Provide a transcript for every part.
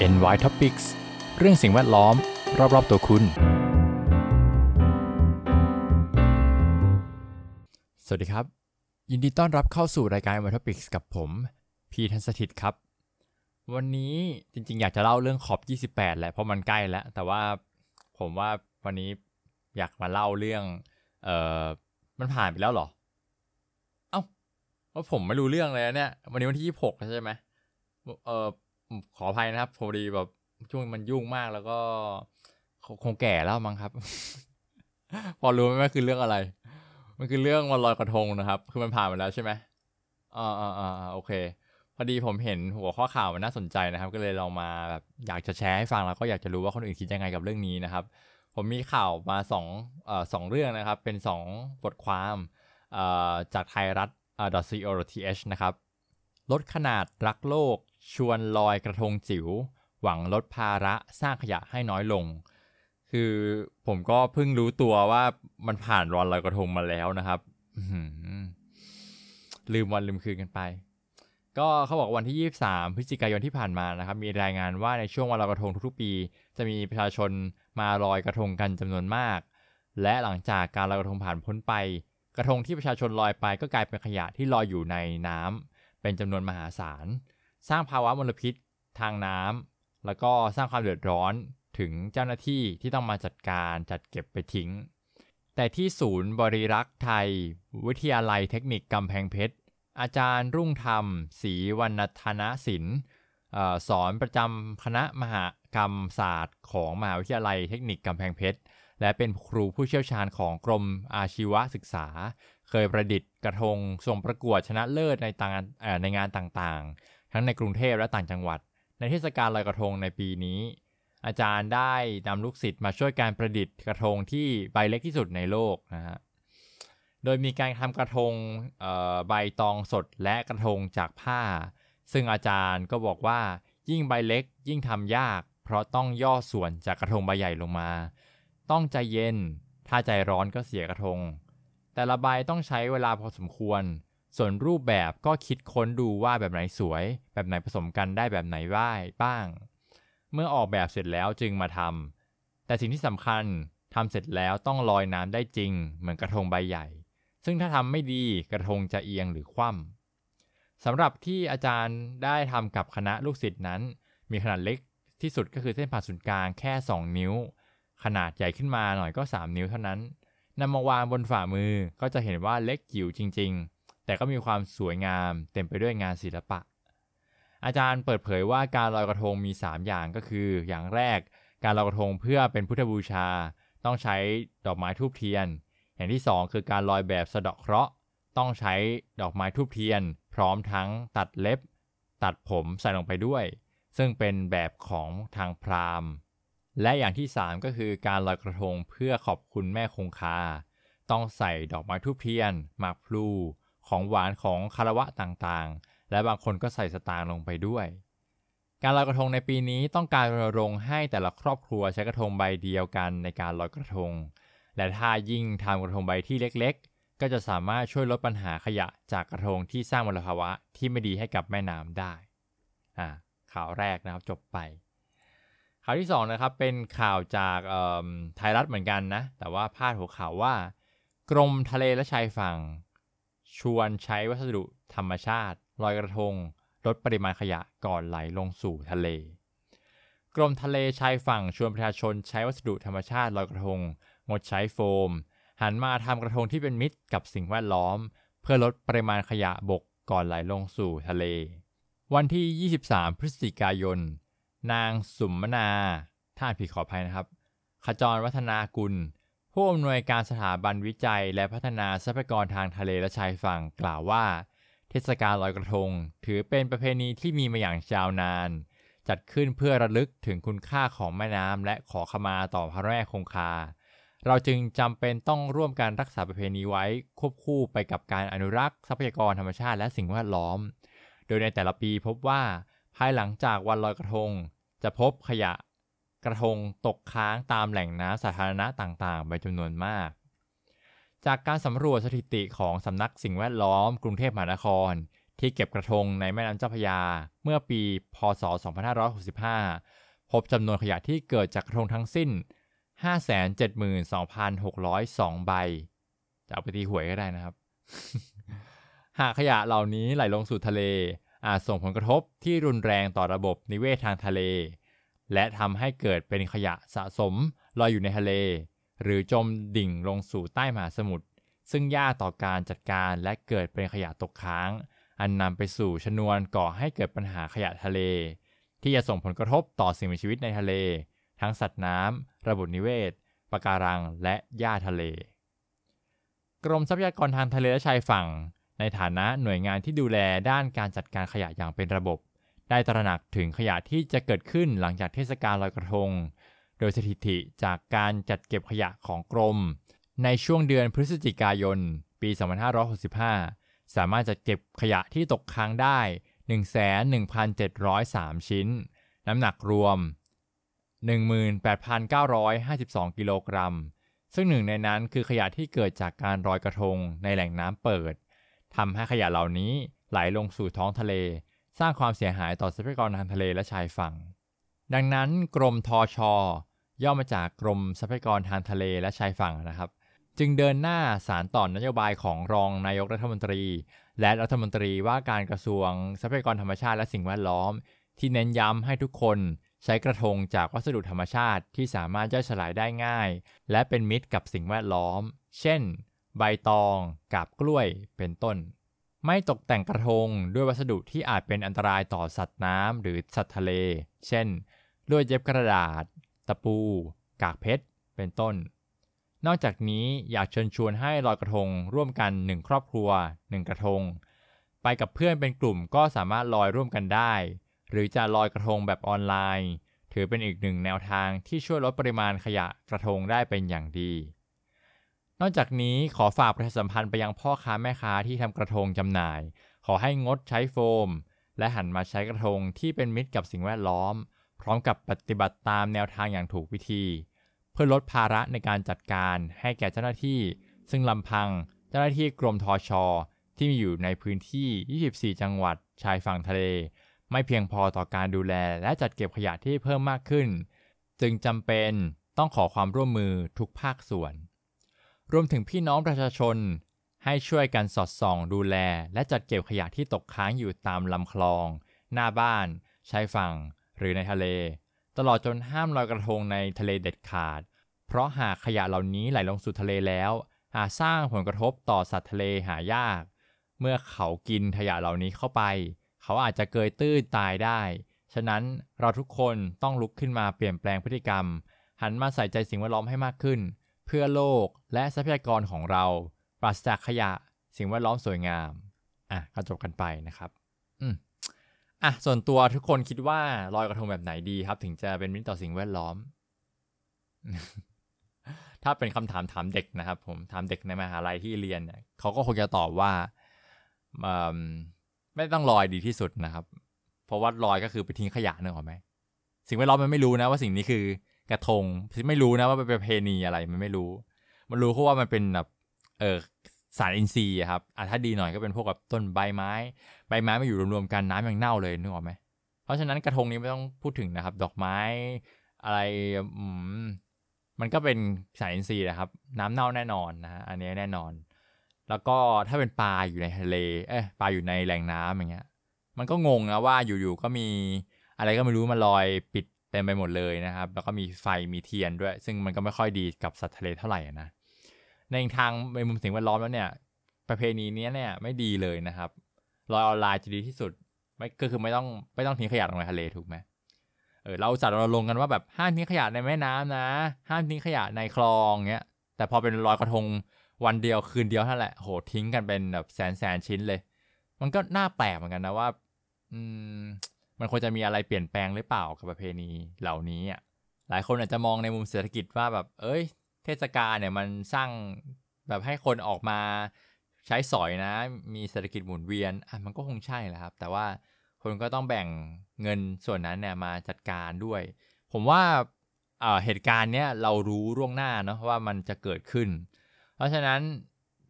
NY Topics เรื่องสิ่งแวดล้อม รอบ ๆ ตัวคุณ สวัสดีครับ ยินดีต้อนรับเข้าสู่รายการ NY Topics กับผม พีทันสถิตครับ วันนี้จริง ๆ อยากจะเล่าเรื่องขอบ 28 แหละ เพราะมันใกล้แล้ว แต่ว่าผมว่าวันนี้อยากมาเล่าเรื่อง เอ่อ มันผ่านไปแล้วเหรอ เอ้าว่าผมไม่รู้เรื่องเลยเนี่ย วันนี้วันที่ 26 ใช่ไหมเออ ขออภัยนะครับพอดีแบบช่วงมันยุ่งมากแล้วก็คงแก่แล้วมั้งครับ พอรู้ไหมว่าคือเรื่องอะไร มันคือเรื่องวันลอยกระทงนะครับ คือมันผ่านไปแล้วใช่ไหมอ่าอ่าอ่าโอเค พอดีผมเห็นหัวข้อข่าวมันน่าสนใจนะครับ ก็เลยลองมาแบบอยากจะแชร์ให้ฟังแล้วก็อยากจะรู้ว่าคนอื่นคิดยังไงกับเรื่องนี้นะครับ ผมมีข่าวมาสองเอ่อสองเรื่องนะครับ เป็นสองบทความเอ่อจากไทยรัฐ .co.th นะครับลดขนาดรักโลก ชวนลอยกระทงจิ๋วหวังลดภาระสร้างขยะให้น้อยลง คือผมก็เพิ่งรู้ตัวว่ามันผ่านวันลอยกระทงมาแล้วนะครับลืมวันลืมคืนกันไป ก็เขาบอกวันที่ 23 พฤศจิกายนที่ผ่านมานะครับ มีรายงานว่าในช่วงวันลอยกระทงทุกๆปี จะมีประชาชนมาลอยกระทงกันจำนวนมาก และหลังจากการลอยกระทงผ่านพ้นไป กระทงที่ประชาชนลอยไปก็กลายเป็นขยะที่ลอยอยู่ในน้ำเป็นจำนวนมหาศาล สร้างภาวะมลพิษทางน้ำแล้วก็สร้างความเดือดร้อนถึงเจ้าหน้าที่ที่ต้องมาจัดการจัดเก็บไปทิ้ง แต่ที่ศูนย์บริรักษ์ไทย วิทยาลัยเทคนิคกำแพงเพชร อาจารย์รุ่งธรรมศรีวรรณธนศิลป์สอนประจำคณะมหากรรมศาสตร์ ของมหาวิทยาลัยเทคนิคกำแพงเพชร และเป็นครูผู้เชี่ยวชาญของกรมอาชีวศึกษา เคยประดิษฐ์กระทงส่งประกวดชนะเลิศในต่างในงานต่างๆ ทั้งในกรุงเทพและต่างจังหวัด ในเทศกาลลอยกระทงในปีนี้ อาจารย์ได้นำลูกศิษย์มาช่วยการประดิษฐ์กระทงที่ใบเล็กที่สุดในโลกนะฮะโดยมีการทำกระทงใบตองสดและกระทงจากผ้า ซึ่งอาจารย์ก็บอกว่ายิ่งใบเล็กยิ่งทำยาก เพราะต้องย่อส่วนจากกระทงใบใหญ่ลงมา ต้องใจเย็น ถ้าใจร้อนก็เสียกระทง แต่ละใบต้องใช้เวลาพอสมควร ส่วนรูปแบบก็คิดค้นดูว่าแบบไหนสวย แบบไหนผสมกันได้แบบไหนได้บ้าง เมื่อออกแบบเสร็จแล้วจึงมาทำแต่สิ่งที่สำคัญทำเสร็จแล้วต้องลอยน้ำได้จริง เหมือนกระทงใบใหญ่ ซึ่งถ้าทำไม่ดีกระทงจะเอียงหรือคว่ำสำหรับที่อาจารย์ได้ทำกับคณะลูกศิษย์นั้น มีขนาดเล็กที่สุดก็คือเส้นผ่าศูนย์กลางแค่ 2 นิ้ว ขนาดใหญ่ขึ้นมาหน่อยก็ 3 นิ้วเท่านั้นนำมาวางบนฝ่ามือก็จะเห็นว่าเล็กจิ๋วจริง ๆ แต่ก็มีความสวยงามเต็มไปด้วยงานศิลปะ อาจารย์เปิดเผยว่าการลอยกระทงมี 3 อย่างก็คือ อย่างแรก การลอยกระทงเพื่อเป็นพุทธบูชา ต้องใช้ดอกไม้ธูปเทียน อย่างที่ 2 คือการลอยแบบสะเดาะเคราะห์ต้องใช้ดอกไม้ธูปเทียน พร้อมทั้งตัดเล็บ ตัดผมใส่ลงไปด้วย ซึ่งเป็นแบบของทางพราหมณ์ และอย่างที่ 3 ก็คือการลอยกระทงเพื่อขอบคุณแม่คงคา ต้องใส่ดอกไม้ธูปเทียนหมากพลู ของหวานของคารวะต่างๆ และบางคนก็ใส่สตางค์ลงไปด้วย การลอยกระทงในปีนี้ต้องการรณรงค์ให้แต่ละครอบครัวใช้กระทงใบเดียวกันในการลอยกระทง และถ้ายิ่งทำกระทงใบที่เล็กๆ ก็จะสามารถช่วยลดปัญหาขยะจากกระทงที่สร้างมลภาวะที่ไม่ดีให้กับแม่น้ำได้อ่าข่าวแรกนะครับจบไปข่าวที่2นะครับเป็นข่าวจากไทยรัฐเหมือนกันนะ แต่ว่าพาดหัวข่าวว่า กรมทะเลและชายฝั่ง ชวนใช้วัสดุธรรมชาติลอยกระทง ลดปริมาณขยะก่อนไหลลงสู่ทะเล กรมทะเลชายฝั่งชวนประชาชนใช้วัสดุธรรมชาติลอยกระทง งดใช้โฟม หันมาทำกระทงที่เป็นมิตรกับสิ่งแวดล้อม เพื่อลดปริมาณขยะบกก่อนไหลลงสู่ทะเล วันที่ 23 พฤศจิกายน นางสุมมนา ท่านผิดขออภัยนะครับ ขจรวัฒนากุล ผู้อำนวยการสถาบันวิจัยและพัฒนาทรัพยากรทางทะเลและชายฝั่งกล่าวว่า เทศกาลลอยกระทง ถือเป็นประเพณีที่มีมาอย่างยาวนาน จัดขึ้นเพื่อระลึกถึงคุณค่าของแม่น้ำและขอขมาต่อพระแม่คงคา เราจึงจำเป็นต้องร่วมกันรักษาประเพณีไว้ควบคู่ไปกับการอนุรักษ์ทรัพยากรธรรมชาติและสิ่งแวดล้อม โดยในแต่ละปีพบว่า ภายหลังจากวันลอยกระทง จะพบขยะ กระทงตกค้างตามแหล่งน้ำสาธารณะต่างๆเป็นจำนวนมาก จากการสำรวจสถิติของสำนักสิ่งแวดล้อมกรุงเทพมหานคร ที่เก็บกระทงในแม่น้ำเจ้าพระยา เมื่อปี พศ 2565 พบจำนวนขยะที่เกิดจากกระทงทั้งสิ้น 572,602 ใบ จะเอาไปตีหวยก็ได้นะครับ หากขยะเหล่านี้ไหลลงสู่ทะเลอาจส่งผลกระทบที่รุนแรงต่อระบบนิเวศทางทะเล และทำให้เกิดเป็นขยะสะสมลอยอยู่ในทะเล หรือจมดิ่งลงสู่ใต้มหาสมุทรซึ่งยากต่อการจัดการและเกิดเป็นขยะตกค้าง อันนำไปสู่ชนวนก่อให้เกิดปัญหาขยะทะเล ที่จะส่งผลกระทบต่อสิ่งมีชีวิตในทะเล ทั้งสัตว์น้ำระบบนิเวศปะการังและหญ้าทะเล กรมทรัพยากรทางทะเลและชายฝั่ง ในฐานะหน่วยงานที่ดูแลด้านการจัดการขยะอย่างเป็นระบบ ได้ตระหนักถึงขยะที่จะเกิดขึ้นหลังจากเทศกาลลอยกระทง โดยสถิติจากการจัดเก็บขยะของกรม ในช่วงเดือนพฤศจิกายน ปี 2565 สามารถจัดเก็บขยะที่ตกค้างได้ 11,703 ชิ้น น้ำหนักรวม 18,952 กิโลกรัม ซึ่งหนึ่งในนั้นคือขยะที่เกิดจากการลอยกระทงในแหล่งน้ำเปิดทำให้ขยะเหล่านี้ไหลลงสู่ท้องทะเล สร้างความเสียหายต่อทรัพยากรทางทะเลและชายฝั่ง ดังนั้นกรมทอชอย่อมาจากกรมทรัพยากรทางทะเลและชายฝั่งนะครับ จึงเดินหน้าสารต่อนนโยบายของรองนายกรัฐมนตรี และรัฐมนตรีว่าการกระทรวงทรัพยากรธรรมชาติและสิ่งแวดล้อม ที่เน้นย้ำให้ทุกคนใช้กระทงจากวัสดุธรรมชาติที่สามารถย่อยสลายได้ง่าย และเป็นมิตรกับสิ่งแวดล้อม เช่น ใบตอง กาบกล้วยเป็นต้น ไม่ตกแต่งกระทงด้วยวัสดุที่อาจเป็นอันตรายต่อสัตว์น้ำหรือสัตว์ทะเล เช่นลวดเย็บกระดาษ ตะปู กากเพชร เป็นต้น นอกจากนี้อยากเชิญชวนให้ลอยกระทงร่วมกัน 1 ครอบครัว 1 กระทง ไปกับเพื่อนเป็นกลุ่มก็สามารถลอยร่วมกันได้ หรือจะลอยกระทงแบบออนไลน์ ถือเป็นอีกหนึ่งแนวทางที่ช่วยลดปริมาณขยะกระทงได้เป็นอย่างดี นอกจากนี้ขอฝากประชาสัมพันธ์ไปยังพ่อค้าแม่ค้าที่ทำกระทงจำหน่าย ขอให้งดใช้โฟม และหันมาใช้กระทงที่เป็นมิตรกับสิ่งแวดล้อม พร้อมกับปฏิบัติตามแนวทางอย่างถูกวิธี เพื่อลดภาระในการจัดการให้แก่เจ้าหน้าที่ ซึ่งลำพังเจ้าหน้าที่กรมทอชอที่มีอยู่ในพื้นที่ 24 จังหวัดชายฝั่งทะเล ไม่เพียงพอต่อการดูแลและจัดเก็บขยะที่เพิ่มมากขึ้น จึงจำเป็นต้องขอความร่วมมือทุกภาคส่วน รวมถึงพี่น้องประชาชน ให้ช่วยกันสอดส่องดูแล และจัดเก็บขยะที่ตกค้างอยู่ตามลำคลอง หน้าบ้าน ชายฝั่ง หรือในทะเล ตลอดจนห้ามลอยกระทงในทะเลเด็ดขาด เพราะหากขยะเหล่านี้ไหลลงสู่ทะเลแล้ว อาจสร้างผลกระทบต่อสัตว์ทะเลหายาก เมื่อเขากินขยะเหล่านี้เข้าไป เขาอาจจะเกยตื้นตายได้ ฉะนั้นเราทุกคนต้องลุกขึ้นมาเปลี่ยนแปลงพฤติกรรม หันมาใส่ใจสิ่งแวดล้อมให้มากขึ้น เพื่อโลกและทรัพยากรของเรา ปราศจากขยะ สิ่งแวดล้อมสวยงาม อะก็จบกันไปนะครับ อืมอะส่วนตัวทุกคนคิดว่าลอยกระทงแบบไหนดีครับ ถึงจะเป็นมิตรต่อสิ่งแวดล้อม ถ้าเป็นคำถามถามเด็กนะครับ ผมถามเด็กในมหาลัยที่เรียนเนี่ยเขาก็คงจะตอบว่าไม่ต้องลอยดีที่สุดนะครับ เพราะว่าลอยก็คือไปทิ้งขยะนึกออกไหมสิ่งแวดล้อมมันไม่รู้นะว่าสิ่งนี้คือ กระทงไม่รู้นะว่าเป็นประเพณีอะไรมันไม่รู้ มันรู้เพราะว่ามันเป็นแบบเออสารอินทรีย์ครับอะถ้าดีหน่อยก็เป็นพวกแบบต้นใบไม้ ใบไม้มาอยู่รวมๆกันน้ำยังเน่าเลยนึกออกไหมเพราะฉะนั้นกระทงนี้ไม่ต้องพูดถึงนะครับ ดอกไม้อะไรอืมมันก็เป็นสารอินทรีย์นะครับ น้ำเน่าแน่นอนนะฮะอันนี้แน่นอน แล้วก็ถ้าเป็นปลาอยู่ในทะเล เอ้ยปลาอยู่ในแหล่งน้ำอย่างเงี้ย มันก็งงนะว่าอยู่ๆก็มีอะไรก็ไม่รู้มาลอยปิด ต็มไปหมดเลยนะครับ แล้วก็มีไฟมีเทียนด้วย ซึ่งมันก็ไม่ค่อยดีกับสัตว์ทะเลเท่าไหร่นะ ในทางในมุมสิ่งแวดล้อมแล้วเนี่ย ประเพณีนี้เนี่ยไม่ดีเลยนะครับลอยออนไลน์จะดีที่สุดไม่ก็คือไม่ต้องไม่ต้องทิ้งขยะลงในทะเลถูกไหมเออเราจัดเราลงกันว่าแบบห้ามทิ้งขยะในแม่น้ำนะ ห้ามทิ้งขยะในคลองเงี้ย แต่พอเป็นลอยกระทงวันเดียวคืนเดียวเท่านั้นแหละโหทิ้งกันเป็นแบบแสนแสนชิ้นเลย มันก็น่าแปลกเหมือนกันนะว่า อืม มันควรจะมีอะไรเปลี่ยนแปลงหรือเปล่ากับประเพณีเหล่านี้อะหลายคนอาจจะมองในมุมเศรษฐกิจว่าแบบ เอ้ย เทศกาลเนี่ยมันสร้างแบบให้คนออกมาใช้สอยนะ มีเศรษฐกิจหมุนเวียนอะมันก็คงใช่แหละครับ แต่ว่าคนก็ต้องแบ่งเงินส่วนนั้นเนี่ยมาจัดการด้วย ผมว่าเหตุการณ์เนี้ยเรารู้ล่วงหน้าเนาะว่ามันจะเกิดขึ้น เพราะฉะนั้น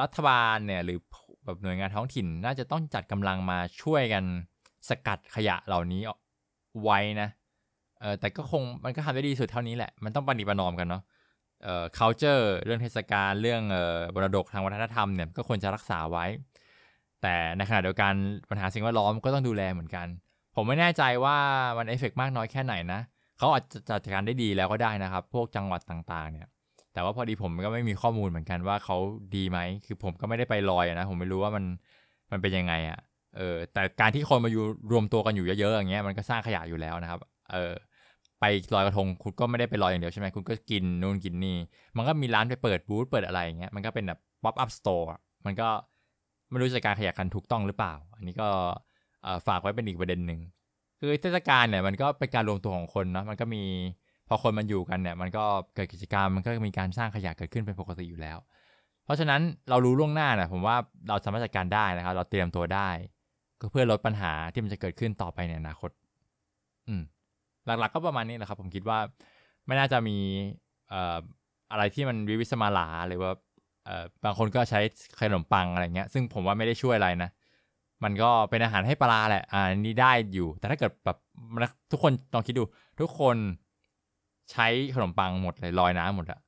รัฐบาลเนี่ยหรือแบบหน่วยงานท้องถิ่นน่าจะต้องจัดกำลังมาช่วยกัน สกัดขยะเหล่านี้ไว้นะเออแต่ก็คงมันก็ทำได้ดีสุดเท่านี้แหละ มันต้องปฏิบัตินอมกันเนาะเอ่อ culture เรื่องเทศกาลเรื่องเอ่อบรดกทางวัฒนธรรมเนี่ยก็ควรจะรักษาไว้ แต่ในขณะเดียวกันปัญหาสิ่งแวดล้อมก็ต้องดูแลเหมือนกัน ผมไม่แน่ใจว่ามันเอฟเฟกมากน้อยแค่ไหนนะเขาอาจจะจัดการได้ดีแล้วก็ได้นะครับ พวกจังหวัดต่างๆ เนี่ย แต่ว่าพอดีผมก็ไม่มีข้อมูลเหมือนกันว่าเขาดีไหมคือผมก็ไม่ได้ไปลอยนะ ผมไม่รู้ว่ามันมันเป็นยังไงอะ่ะ เออแต่การที่คนมาอยู่รวมตัวกันอยู่เยอะๆอย่างเงี้ยมันก็สร้างขยะอยู่แล้วนะครับเออไปลอยกระทงคุณก็ไม่ได้ไปลอยอย่างเดียวใช่ไหมคุณก็กินนู่นกินนี่ มันก็มีร้านไปเปิดบูธเปิดอะไรอย่างเงี้ยมันก็เป็นแบบ pop-up store มันก็ไม่รู้จัดการขยะกันถูกต้องหรือเปล่า อันนี้ก็ฝากไว้เป็นอีกประเด็นหนึ่งคือเทศกาลเนี่ยมันก็เป็นการรวมตัวของคนเนาะมันก็มีพอคนมันอยู่กันเนี่ย มันก็เกิดกิจกรรมมันก็มีการสร้างขยะเกิดขึ้นเป็นปกติอยู่แล้ว เพราะฉะนั้นเรารู้ล่วงหน้านะผมว่าเราสามารถจัดการได้นะครับ เราเตรียมตัวได้ ก็เพื่อลดปัญหาที่มันจะเกิดขึ้นต่อไปในอนาคต อืม หลักๆก็ประมาณนี้แหละครับ ผมคิดว่าไม่น่าจะมีเอ่ออะไรที่มันวิวิสมาลาหรือว่าเอ่อบางคนก็ใช้ขนมปังอะไรเงี้ย ซึ่งผมว่าไม่ได้ช่วยอะไรนะ มันก็เป็นอาหารให้ปลาแหละ อ่านี่ได้อยู่ แต่ถ้าเกิดแบบทุกคนลองคิดดู ทุกคนใช้ขนมปังหมดเลยลอยน้ำหมดอะ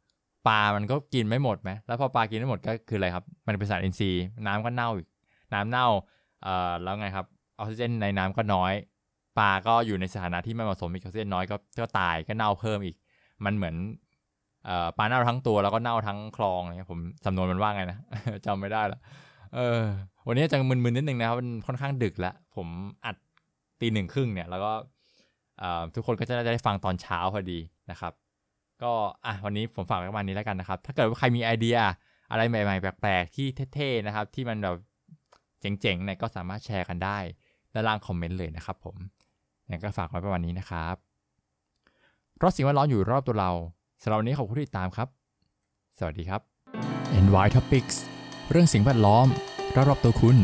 ปลา มันก็กินไม่หมดไหมแล้วพอปลากินไม่หมดก็คืออะไรครับ มันเป็นสารอินทรีย์น้ำก็เน่าอีกน้ำเน่า เอ่อแล้วไงครับออกซิเจนในน้ำก็น้อย ปลาก็อยู่ในสถานะที่ไม่เหมาะสมมีออกซิเจนน้อยก็ก็ตายก็เน่าเพิ่มอีก มันเหมือนเอ่อปลาเน่าทั้งตัวแล้วก็เน่าทั้งคลองเนี่ยผมจำนวนมันว่าไงนะจำไม่ได้ละเออ วันนี้จะมึนๆนิดนึงนะครับมันค่อนข้างดึกแล้วผมอัดตีหนึ่งครึ่งเนี่ยแล้วก็ทุกคนก็จะได้ฟังตอนเช้าพอดีนะครับ ก็อะวันนี้ผมฝากไว้ประมาณนี้แล้วกันนะครับ ถ้าเกิดว่าใครมีไอเดียอะไรใหม่ ๆ แปลกๆที่เท่ๆนะครับ ที่มันแบบ เจ๋งๆเนี่ยก็สามารถแชร์กันได้ด้านล่างคอมเมนต์เลยนะครับผมยังก็ฝากไว้ประมาณนี้นะครับ เพราะสิ่งแวดล้อมอยู่รอบตัวเราสำหรับวันนี้ขอบคุณที่ติดตามครับ สวัสดีครับ NY Topics เรื่องสิ่งแวดล้อมรอบๆตัวคุณ